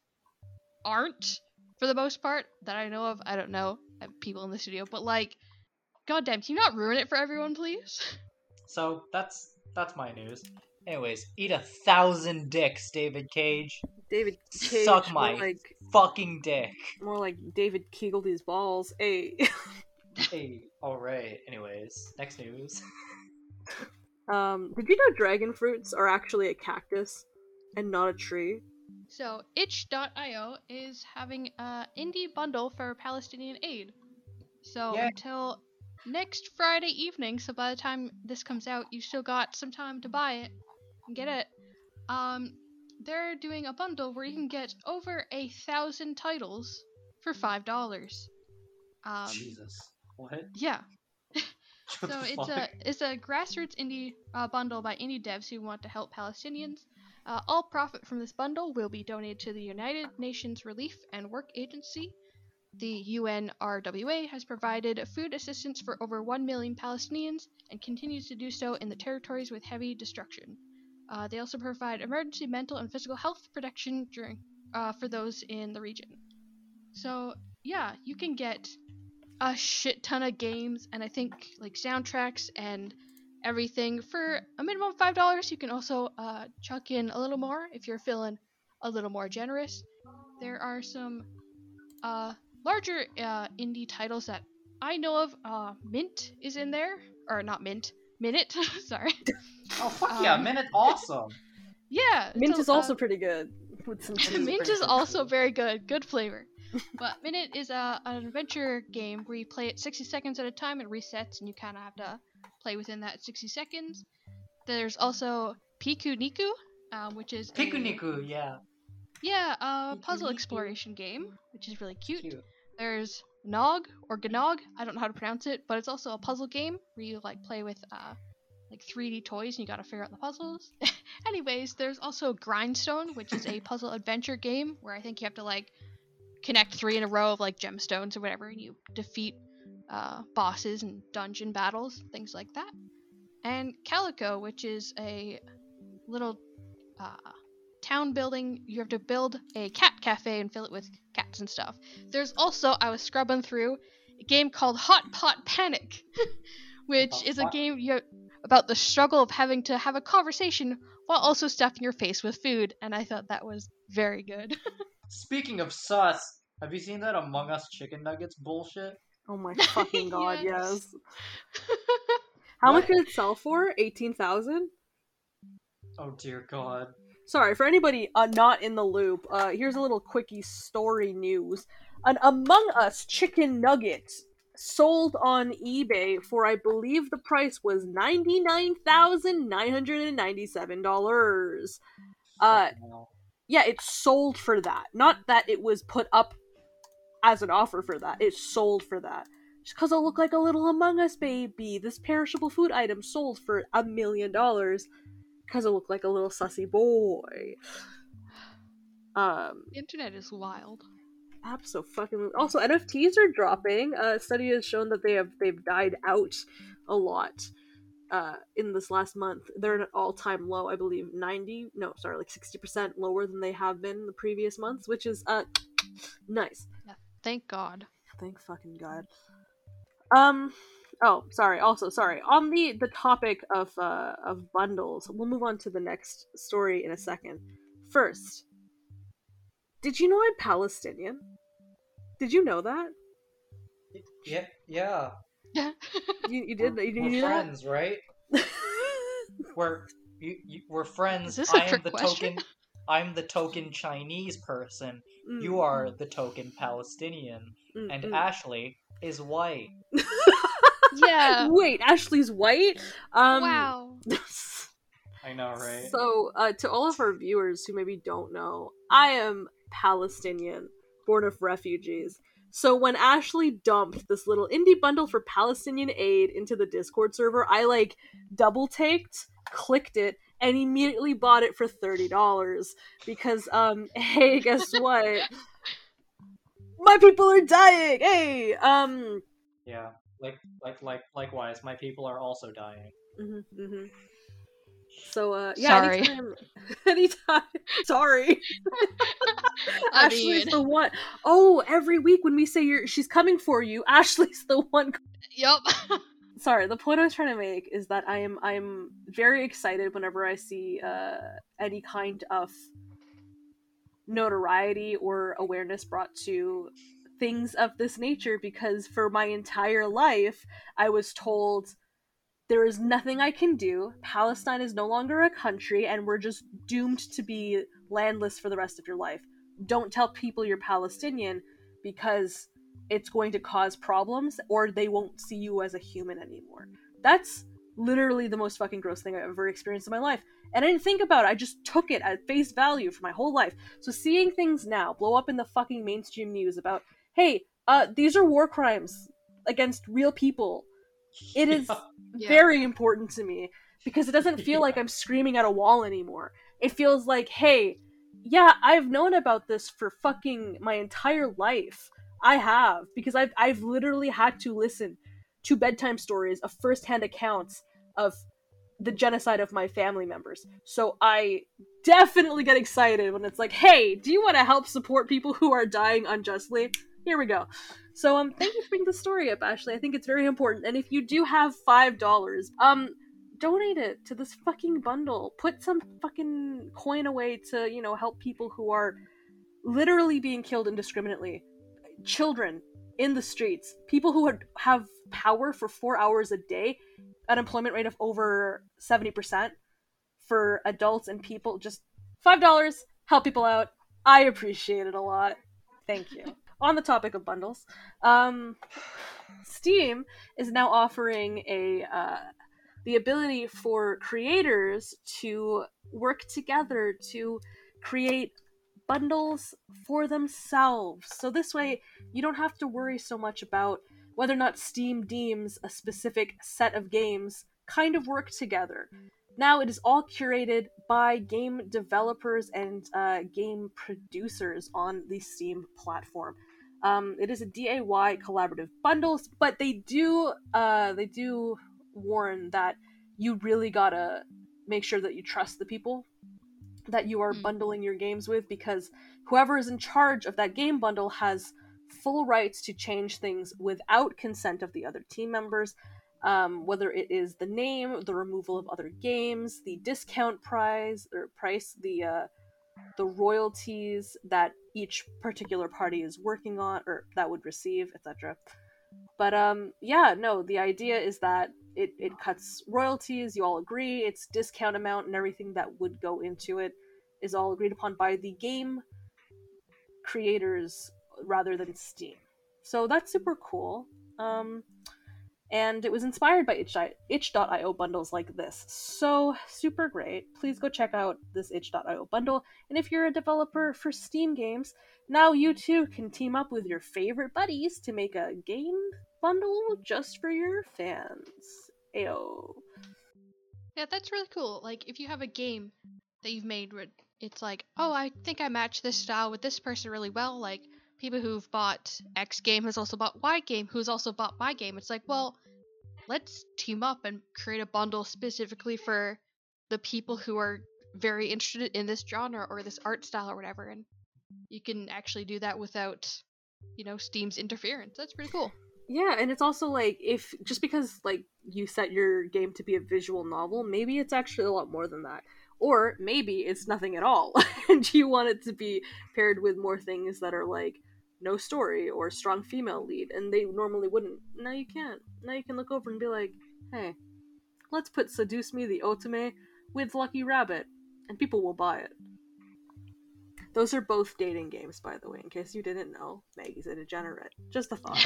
aren't, for the most part, that I know of. I don't know I people in the studio, but like, goddamn, can you not ruin it for everyone, please? So that's that's my news. Anyways, eat a thousand dicks, David Cage. David Cage, Suck my like fucking dick. more like David Kegel these balls. Hey. Hey, alright. Anyways, next news. um, did you know dragon fruits are actually a cactus and not a tree? So, itch.io is having a indie bundle for Palestinian aid. So, Yay. until next Friday evening, so by the time this comes out, you still got some time to buy it and get it. Um, they're doing a bundle where you can get over a thousand titles for five dollars. Um, Jesus. What? yeah. So it's a it's a grassroots indie uh, bundle by indie devs who want to help Palestinians. Uh, all profit from this bundle will be donated to the United Nations Relief and Work Agency. The UNRWA has provided food assistance for over 1 million Palestinians and continues to do so in the territories with heavy destruction. Uh, they also provide emergency mental and physical health protection during uh, for those in the region. So yeah, you can get a shit ton of games and I think like soundtracks and everything for a minimum of five dollars. You can also uh, chuck in a little more if you're feeling a little more generous. There are some uh, larger uh, indie titles that I know of. Uh, Mint is in there, or not Mint, Minute. Sorry. Oh fuck yeah, um, Minute awesome. Yeah, Mint so, is also uh, pretty good with some It is cheese. Mint pretty is also too. very good. Good flavor. But Minute is a, an adventure game where you play it 60 seconds at a time. It resets, and you kind of have to play within that 60 seconds. There's also Pikuniku, um, which is a- Pikuniku, yeah. yeah, a Piku puzzle Niku. exploration game, which is really cute. Cute. There's Nog or Gnog, I don't know how to pronounce it, but it's also a puzzle game where you like play with uh like 3D toys and you gotta figure out the puzzles. Anyways, there's also Grindstone, which is a puzzle adventure game where I think you have to like connect three in a row of like gemstones or whatever, and you defeat uh, bosses and dungeon battles, things like that. And Calico, which is a little uh, town building. You have to build a cat cafe and fill it with cats and stuff. There's also I was scrubbing through a game called Hot Pot Panic, which the is a fuck? game you about the struggle of having to have a conversation while also stuffing your face with food, and I thought that was very good. Speaking of sus, have you seen that Among Us chicken nuggets bullshit? Oh my fucking god, Yes. yes. How much did it sell for? 18,000? Oh dear god. Sorry, for anybody uh, not in the loop, uh, here's a little quickie story news. An Among Us chicken nugget sold on eBay for, I believe the price was $99,997. Uh, Fucking hell. Yeah, it sold for that. Not that it was put up as an offer for that. It sold for that. Just because it looked like a little Among Us baby. This perishable food item sold for a million dollars because it looked like a little sussy boy. Um, the internet is wild. absolutely. Also, NFTs are dropping. A study has shown that they have they've died out a lot uh, in this last month. They're at an all-time low, I believe, ninety. No, sorry, like sixty percent lower than they have been the previous months, which is uh nice. Yeah, Thank God. Thank fucking god. Um, oh, sorry. Also, sorry. On the the topic of uh of bundles, we'll move on to the next story in a second. First, did you know I'm Palestinian? Did you know that? Yeah, yeah. Yeah. You, you did. We're, You, you we're knew that? friends, right? We're you, you, we're friends. Is this a I am trick the question? token. I'm the token Chinese person. Mm, You are the token Palestinian, mm, and mm. Ashley is white. yeah. Wait, Ashley's white. Um, wow. I know, right? So, uh, to all of our viewers who maybe don't know, I am Palestinian, born of refugees. So when Ashley dumped this little indie bundle for Palestinian aid into the Discord server, I like double taked, clicked it, and immediately bought it for thirty dollars because um hey guess what my people are dying hey um yeah, like like like likewise, my people are also dying. mhm, mhm. So uh yeah Sorry. anytime anytime sorry Ashley's mean, the one. Oh, every week when we say you're she's coming for you, Ashley's the one. Yep. Sorry, the point I was trying to make is that I am I am very excited whenever I see uh, any kind of notoriety or awareness brought to things of this nature because for my entire life I was told there is nothing I can do. Palestine is no longer a country and we're just doomed to be landless for the rest of your life. Don't tell people you're Palestinian because it's going to cause problems or they won't see you as a human anymore. That's literally the most fucking gross thing I've ever experienced in my life. And I didn't think about it. I just took it at face value for my whole life. So seeing things now blow up in the fucking mainstream news about, hey, uh, these are war crimes against real people. It is Yeah. very important to me because it doesn't feel like I'm screaming at a wall anymore. It feels like, hey, yeah, I've known about this for fucking my entire life. I have because I've I've literally had to listen to bedtime stories of firsthand accounts of the genocide of my family members. So I definitely get excited when it's like, "Hey, do you want to help support people who are dying unjustly?" Here we go. So um thank you for bringing the story up, Ashley. I think it's very important. And if you do have $5, um donate it to this fucking bundle. Put some fucking coin away to, you know, help people who are literally being killed indiscriminately. Children in the streets, people who have power for 4 hours a day, unemployment rate of over 70% for adults and people just $5 help people out. I appreciate it a lot. Thank you. On the topic of bundles, um, Steam is now offering a uh, the ability for creators to work together to create bundles for themselves. So this way, you don't have to worry so much about whether or not Steam deems a specific set of games kind of work together. Now it is all curated by game developers and uh, game producers on the Steam platform. Um, it is a DIY collaborative bundles, but they do uh, they do warn that you really gotta make sure that you trust the people that you are Mm. bundling your games with because whoever is in charge of that game bundle has full rights to change things without consent of the other team members um, whether it is the name the removal of other games the discount price or price the uh, the royalties that each particular party is working on or that would receive etc but um yeah no the idea is that it, it cuts royalties you all agree its discount amount and everything that would go into it is all agreed upon by the game creators rather than steam. So that's super cool. Um and it was inspired by itch. itch.io bundles like this so super great please go check out this itch.io bundle and if you're a developer for steam games now you too can team up with your favorite buddies to make a game bundle just for your fans Ayo. Yeah, that's really cool. Like, if you have a game that you've made where it's like, oh, I think I match this style with this person really well. Like, people who've bought X game has also bought Y game, who's also bought my game. It's like, well, let's team up and create a bundle specifically for the people who are very interested in this genre or this art style or whatever. And you can actually do that without, you know, Steam's interference. That's pretty cool. Yeah, and it's also like if just because like you set your game to be a visual novel, maybe it's actually a lot more than that. Or maybe it's nothing at all and you want it to be paired with more things that are like no story or strong female lead and they normally wouldn't. Now you can't. Now you can look over and be like, "Hey, let's put Seduce Me the Otome with Lucky Rabbit." And people will buy it. Those are both dating games, by the way, in case you didn't know. Maggie's a degenerate. Just a thought.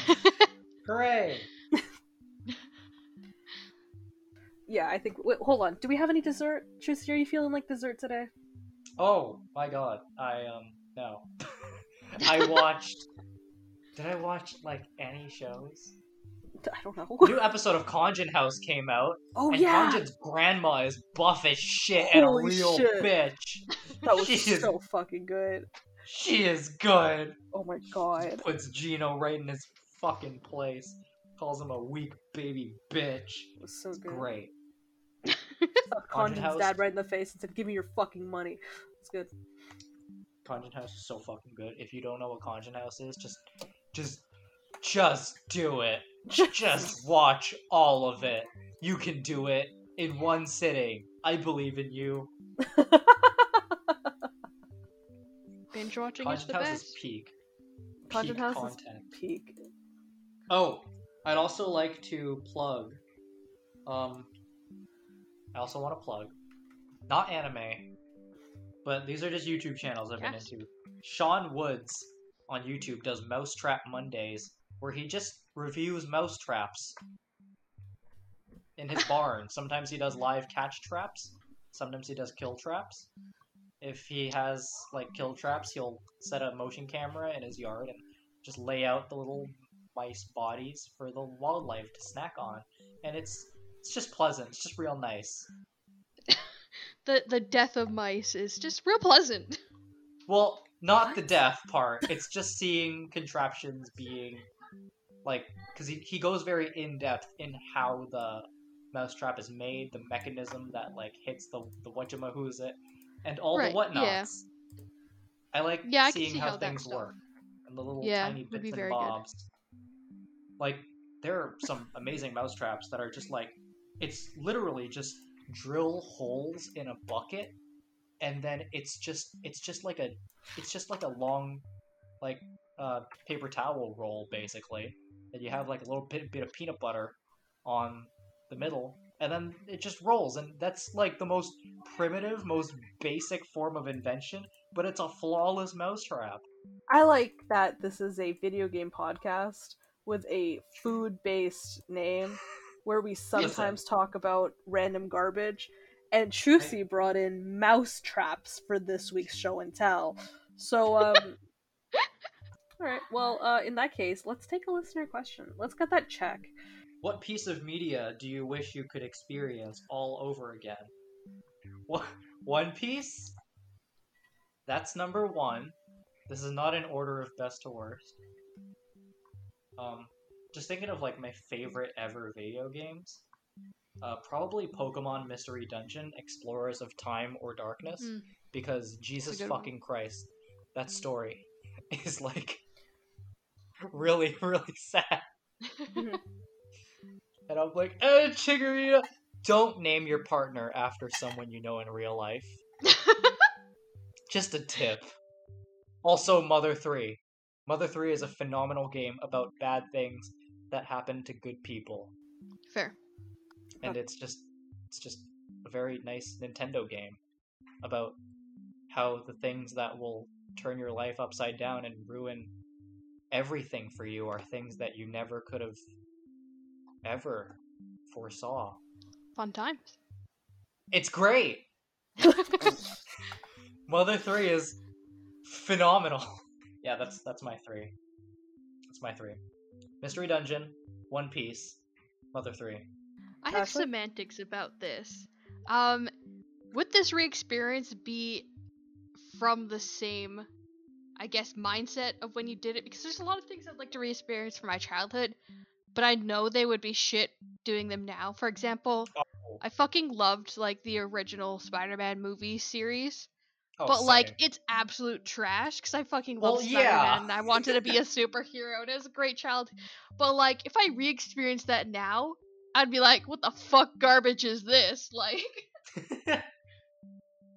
Hooray! yeah, I think. Wait, hold on. Do we have any dessert? Trucy, are you feeling like dessert today? Oh my god, I um no. I watched. Did I watch like any shows? I don't know. New episode of Kohnjin House came out, Oh and yeah, Kohnjin's grandma is buff as shit and a real shit. bitch. that was she is- so fucking good. She is good. Oh my god. Puts Gino right in his fucking place. Calls him a weak baby bitch. It was so It's good. great. Kohnjin's dad right in the face and said, "Give me your fucking money." It's good. Kohnjin House is so fucking good. If you don't know what Kohnjin House is, just, just, just do it. Just watch all of it. You can do it in one sitting. I believe in you. Binge watching is the House best. is peak. Kohnjin peak House content. is peak. Oh, I'd also like to plug. Um, I also want to plug, not anime, but these are just YouTube channels I've been into. Shawn Woods on YouTube does Mousetrap Mondays, where he just reviews mousetraps in his barn. Sometimes he does live catch traps. Sometimes he does kill traps. If he has like kill traps, he'll set a motion camera in his yard and just lay out the little mice bodies for the wildlife to snack on, and it's it's just pleasant. It's just real nice. The the death of mice is just real pleasant. Well, not the death part. It's just seeing contraptions being like because he he goes very in depth in how the mousetrap is made, the mechanism that like hits the the whatchamahoos it, and all Right, the whatnots. yeah. I like Yeah, I seeing see how, how things work and the little Yeah, tiny would be bits and very good. bobs. Like there are some amazing mousetraps that are just like it's literally just drill holes in a bucket and then it's just it's just like a it's just like a long like uh paper towel roll basically and you have like a little bit, bit of peanut butter on the middle and then it just rolls and that's like the most primitive most basic form of invention but it's a flawless mousetrap. I like that this is a video game podcast with a food based name where we sometimes talk about random garbage. And Trucy brought in mouse traps for this week's show and tell. So, um. Alright, well, uh, in that case, let's take a listener question. Let's get that check. What piece of media do you wish you could experience all over again? One Piece? That's number one. This is not in order of best to worst. Um, just thinking of like my favorite ever video games. Uh, probably Pokemon Mystery Dungeon, Explorers of Time or Darkness, Mm. because Jesus good one. fucking Christ, that story is like really, really sad. And I'm like, eh, Chikorita! Don't name your partner after someone you know in real life. Just a tip. Also, Mother 3. Mother 3 is a phenomenal game about bad things that happen to good people. Fair. And it's just it's just a very nice Nintendo game about how the things that will turn your life upside down and ruin everything for you are things that you never could have ever foresaw. Fun times. It's great. Mother 3 is phenomenal. yeah, that's that's my 3. That's my 3. Mystery Dungeon, One Piece, Mother 3. I have Ashley? semantics about this. Um, would this re-experience be from the same, I guess, mindset of when you did it? Because there's a lot of things I'd like to re-experience from my childhood, but I know they would be shit doing them now. For example, Oh. I fucking loved like the original Spider-Man movie series. Oh, but like it's absolute trash because I fucking Well, love Spider-Man yeah. and I wanted to be a superhero and it was a great child. But like if I re-experience that now, I'd be like, what the fuck garbage is this? Like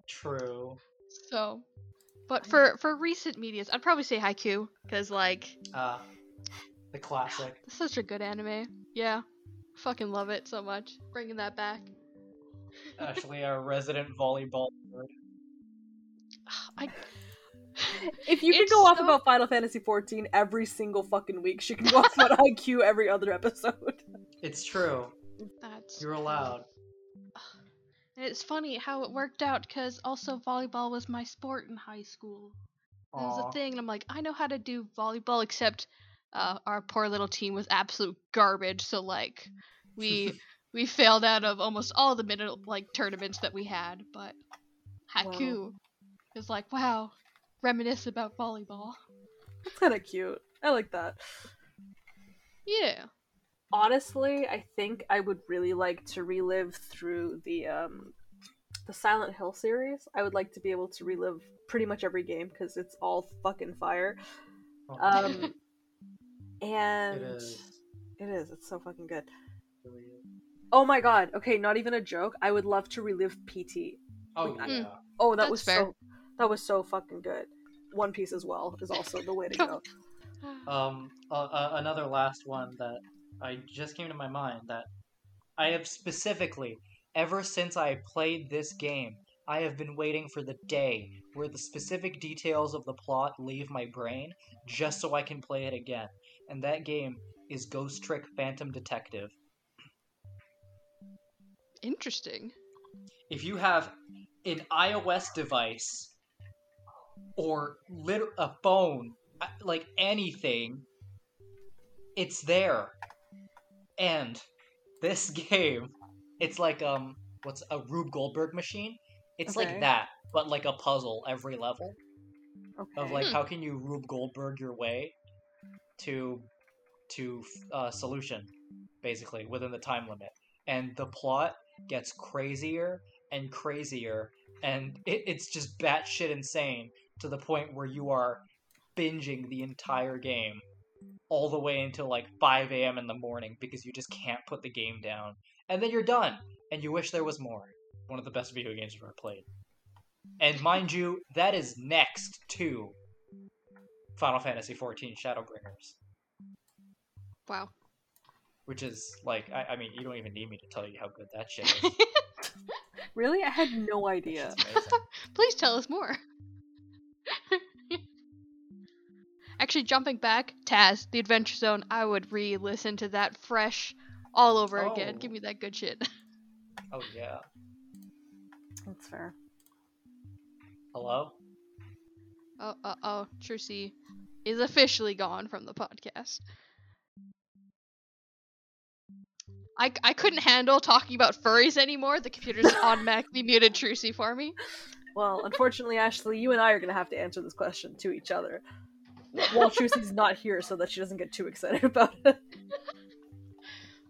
True. so. But for for recent medias, I'd probably say Haikyuu because like Uh, the classic. such a good anime. Yeah, fucking love it so much. Bringing that back. Actually, our resident volleyball nerd. I If you could It's go off about Final Fantasy XIV every single fucking week, she can go off about IQ every other episode. It's true. that's You're allowed. And it's funny how it worked out because also volleyball was my sport in high school. It was a thing, and I'm like, I know how to do volleyball, except uh, our poor little team was absolute garbage. So like, we we failed out of almost all the middle like tournaments that we had. But Haku is like, wow, reminisce about volleyball. That's kind of cute. I like that. Yeah. Honestly, I think I would really like to relive through the um the Silent Hill series. I would like to be able to relive pretty much every game because it's all fucking fire. Oh, Um, and it is. It is. It's so fucking good. Really. Oh my god. Okay, not even a joke. I would love to relive PT. Oh Mm. yeah. Oh, that That's was fair. so that was so fucking good. One Piece as well is also the way to go. Um, uh, uh, another last one that I just came to my mind that I have specifically, ever since I played this game, I have been waiting for the day where the specific details of the plot leave my brain just so I can play it again. And that game is Ghost Trick Phantom Detective. Interesting. If you have an iOS device or lit- a phone, uh, like anything, it's there. And this game, it's like um, what's a Rube Goldberg machine? It's Okay. like that, but like a puzzle every level Okay. of like Hmm. how can you Rube Goldberg your way to to uh, solution, basically within the time limit. And the plot gets crazier and crazier, and it, it's just batshit insane to the point where you are binging the entire game all the way until like 5 a.m. in the morning because you just can't put the game down. And then you're done, and you wish there was more. One of the best video games I've ever played. And mind you, that is next to Final Fantasy XIV Shadowbringers, Wow. which is like, I, I mean, you don't even need me to tell you how good that shit is. really? I had no idea. Please tell us more. Actually, jumping back, Taz, the Adventure Zone, I would re listen to that fresh all over again. Oh. Give me that good shit. Oh yeah. That's fair. Hello. Oh, uh oh, Trucy is officially gone from the podcast. I, I couldn't handle talking about furries anymore. The computer's automatically muted Trucy for me. Well, unfortunately, Ashley, you and I are gonna have to answer this question to each other. While Trucy's not here, so that she doesn't get too excited about it.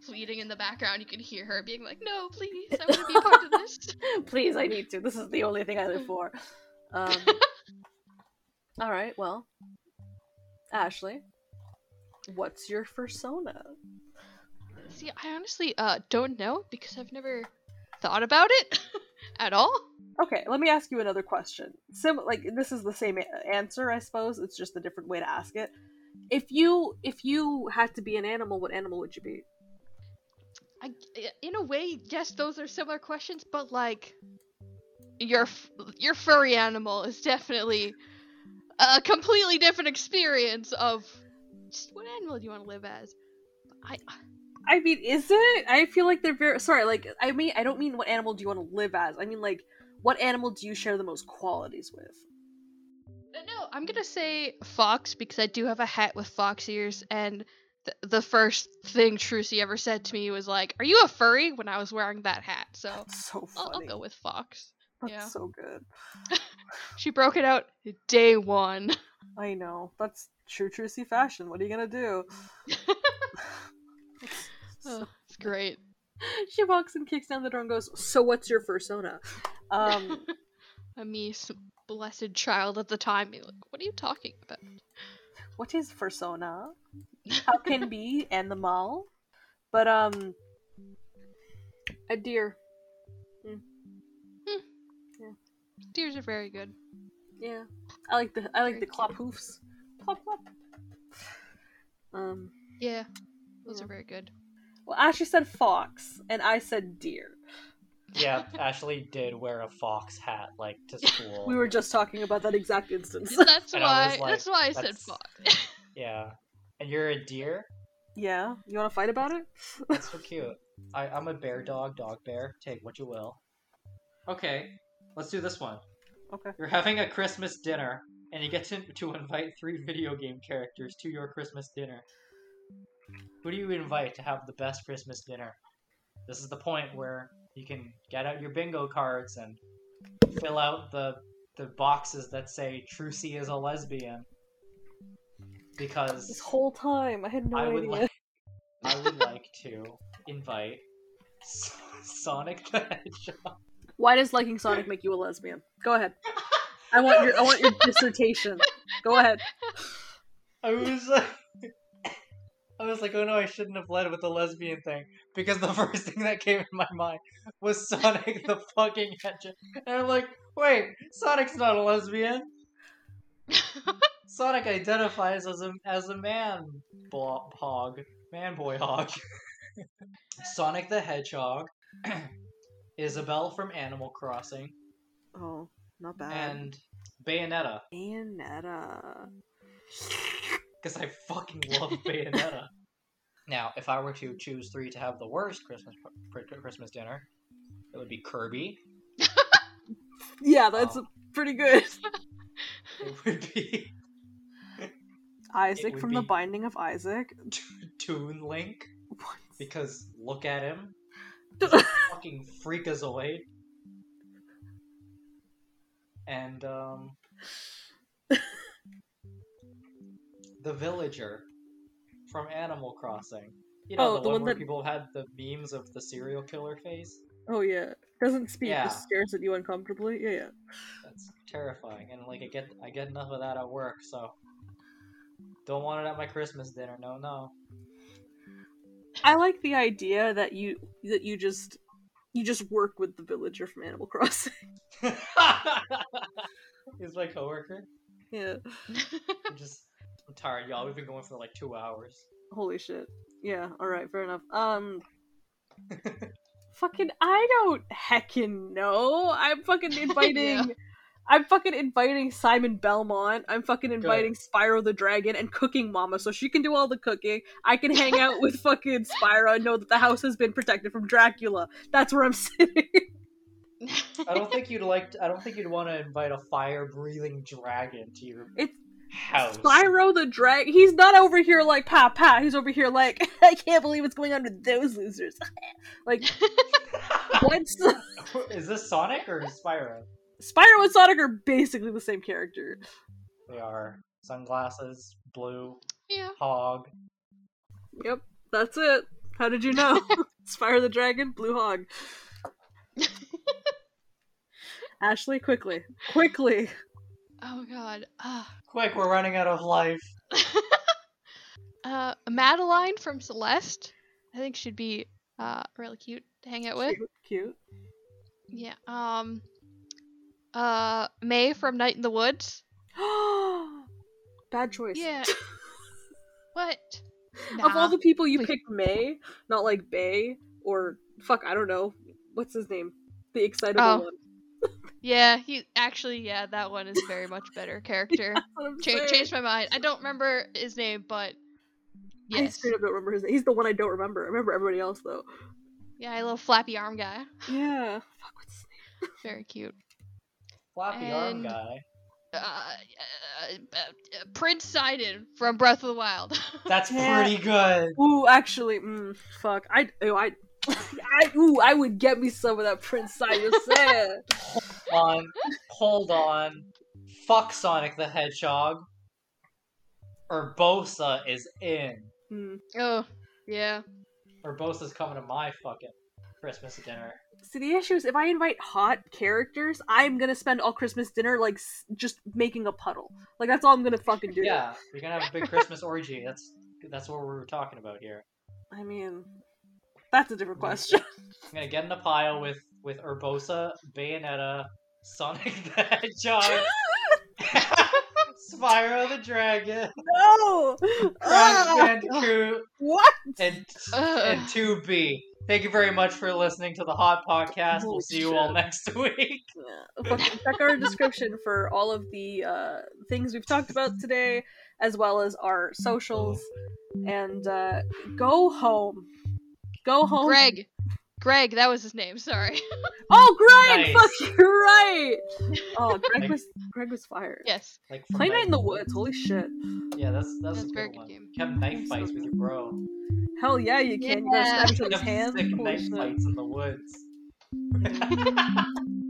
Pleading in the background, you can hear her being like, "No, please, I want to be a part of this." Please, I need to. This is the only thing I live for. Um, all right, well, Ashley, what's your persona? See, I honestly uh don't know because I've never thought about it at all. Okay, let me ask you another question. Sim, like mm-hmm. this is the same a- answer, I suppose. It's just a different way to ask it. If you if you had to be an animal, what animal would you be? I, in a way, yes, those are similar questions, but like your your furry animal is definitely a completely different experience of just what animal do you want to live as? I uh, I mean, is it? I feel like they're very sorry. Like, I mean, I don't mean what animal do you want to live as. I mean, like, what animal do you share the most qualities with? Uh, no, I'm gonna say fox because I do have a hat with fox ears, and th- the first thing Trucy ever said to me was like, "Are you a furry?" When I was wearing that hat, so So I'll, I'll go with fox. That's yeah. so good. She broke it out day one. I know. That's true Trucy fashion. What are you gonna do? Oh, it's great. she walks and kicks down the door and goes, "So what's your persona?" Um, A me, blessed child at the time. Like, what are you talking about? What is Persona? How can be and the mall? But um, a deer. Deers are very good. Yeah, I like the I like the clop hoofs. Plop plop. Um, Yeah, those Yeah. are very good. well, Ashley said fox, and I said deer. Yeah, Ashley did wear a fox hat like to school. We were just talking about that exact instance. That's And why. like, that's why I said fox. Yeah, and you're a deer. yeah, you want to fight about it? That's so cute. I, I'm a bear dog, dog bear. Take what you will. Okay, let's do this one. Okay. You're having a Christmas dinner, and you get to, to invite three video game characters to your Christmas dinner. Who do you invite to have the best Christmas dinner? This is the point where you can get out your bingo cards and fill out the the boxes that say Trucy is a lesbian. Because this whole time, I had no I would idea. like I would like to invite Sonic the Hedgehog. Why does liking Sonic make you a lesbian? Go ahead. I want your I want your dissertation. Go ahead. I was like, I was like, oh no, I shouldn't have led with the lesbian thing because the first thing that came in my mind was Sonic the fucking Hedgehog, and I'm like, wait, Sonic's not a lesbian. Sonic identifies as a as a man bo- hog, man boy hog. Sonic the Hedgehog, Isabelle from Animal Crossing, Oh, not bad. and Bayonetta. Bayonetta. Because I fucking love Bayonetta. Now, if I were to choose three to have the worst Christmas pr- Christmas dinner, it would be Kirby. Yeah, that's Oh. pretty good. It would be Isaac would from the Binding of Isaac. Toon Link What? because look at him, fucking freakazoid. And um, the villager from Animal Crossing. You know Oh, the, the one, one where that- people had the memes of the serial killer face. Oh yeah, doesn't speak. Yeah. Just stares at you uncomfortably. Yeah, yeah. That's terrifying, and like I get I get enough of that at work, so don't want it at my Christmas dinner. No, no. I like the idea that you that you just you just work with the villager from Animal Crossing. He's my coworker. yeah. I'm just I'm tired, y'all. We've been going for like two hours. Holy shit. Yeah. All right. Fair enough. Um. fucking. I don't heckin' know. I'm fucking inviting. I'm fucking inviting Simon Belmont. I'm fucking inviting Spyro the Dragon and Cooking Mama so she can do all the cooking. I can hang out with fucking Spyro and know that the house has been protected from Dracula. That's where I'm sitting. I don't think you'd like. To, I don't think you'd want to invite a fire-breathing dragon to your It's house. Spyro the Dragon. He's not over here like pa pa. He's over here like I can't believe what's going on with those losers. like what's Is this Sonic or Spyro? Spyro and Sonic are basically the same character. They are sunglasses, blue, yeah. hog. Yep, that's it. How did you know? Spyro the Dragon, Blue Hog. Ashley, quickly, quickly. Oh god. Ah. Quick, we're running out of life. uh, Madeline from Celeste. I think she'd be uh really cute to hang out with. Cute, cute. Yeah. Um. Uh, May from Night in the Woods. Bad choice. Yeah. what? Of all the people you Wait. picked, May, not like Bea or fuck, I don't know. What's his name? The excitable Oh. one. Yeah, he actually, yeah, that one is very much better character. That's what I'm Cha- saying. changed my mind. I don't remember his name, but I straight up don't remember his name. He's the one I don't remember. I remember everybody else though. yeah, a little flappy arm guy. Yeah. Fuck, what's his name? Very cute. Floppy arm guy. Uh, uh, uh, Prince Sidon from Breath of the Wild. That's Yeah. pretty good. Ooh, actually, mm, fuck. I, ooh, I, I, ooh, I would get me some of that Prince Cyrus said. on, hold on. Fuck Sonic the Hedgehog. Urbosa is in. Mm. oh, yeah. Urbosa's coming to my fucking. Christmas dinner. See, the issue is if I invite hot characters, I'm gonna spend all Christmas dinner like s- just making a puddle. Like that's all I'm gonna fucking do. Yeah, you're gonna have a big Christmas orgy. That's that's what we're talking about here. I mean, that's a different question. I'm gonna get in a pile with with Urbosa, Bayonetta, Sonic the Hedgehog, Spyro the Dragon, no. Crash! Bandicoot, What? and Ugh. and 2B. Thank you very much for listening to the Hot Podcast. we'll Holy see you all next week. Yeah. Check our description for all of the uh, things we've talked about today, as well as our socials. And uh, go home. Go home. Gregg. Gregg, that was his name. Sorry. Oh, Gregg! Nice. Fuck, you're right. Oh, Gregg was Gregg was fired. yes. Like from Play Night Night in the Woods. Holy shit. Yeah, that's that's, That's a a very good good one. game. You have knife I'm so fights with your bro. Hell yeah, you can. You gotta Yeah. stab each You other's have hands. sick knife fights in the woods.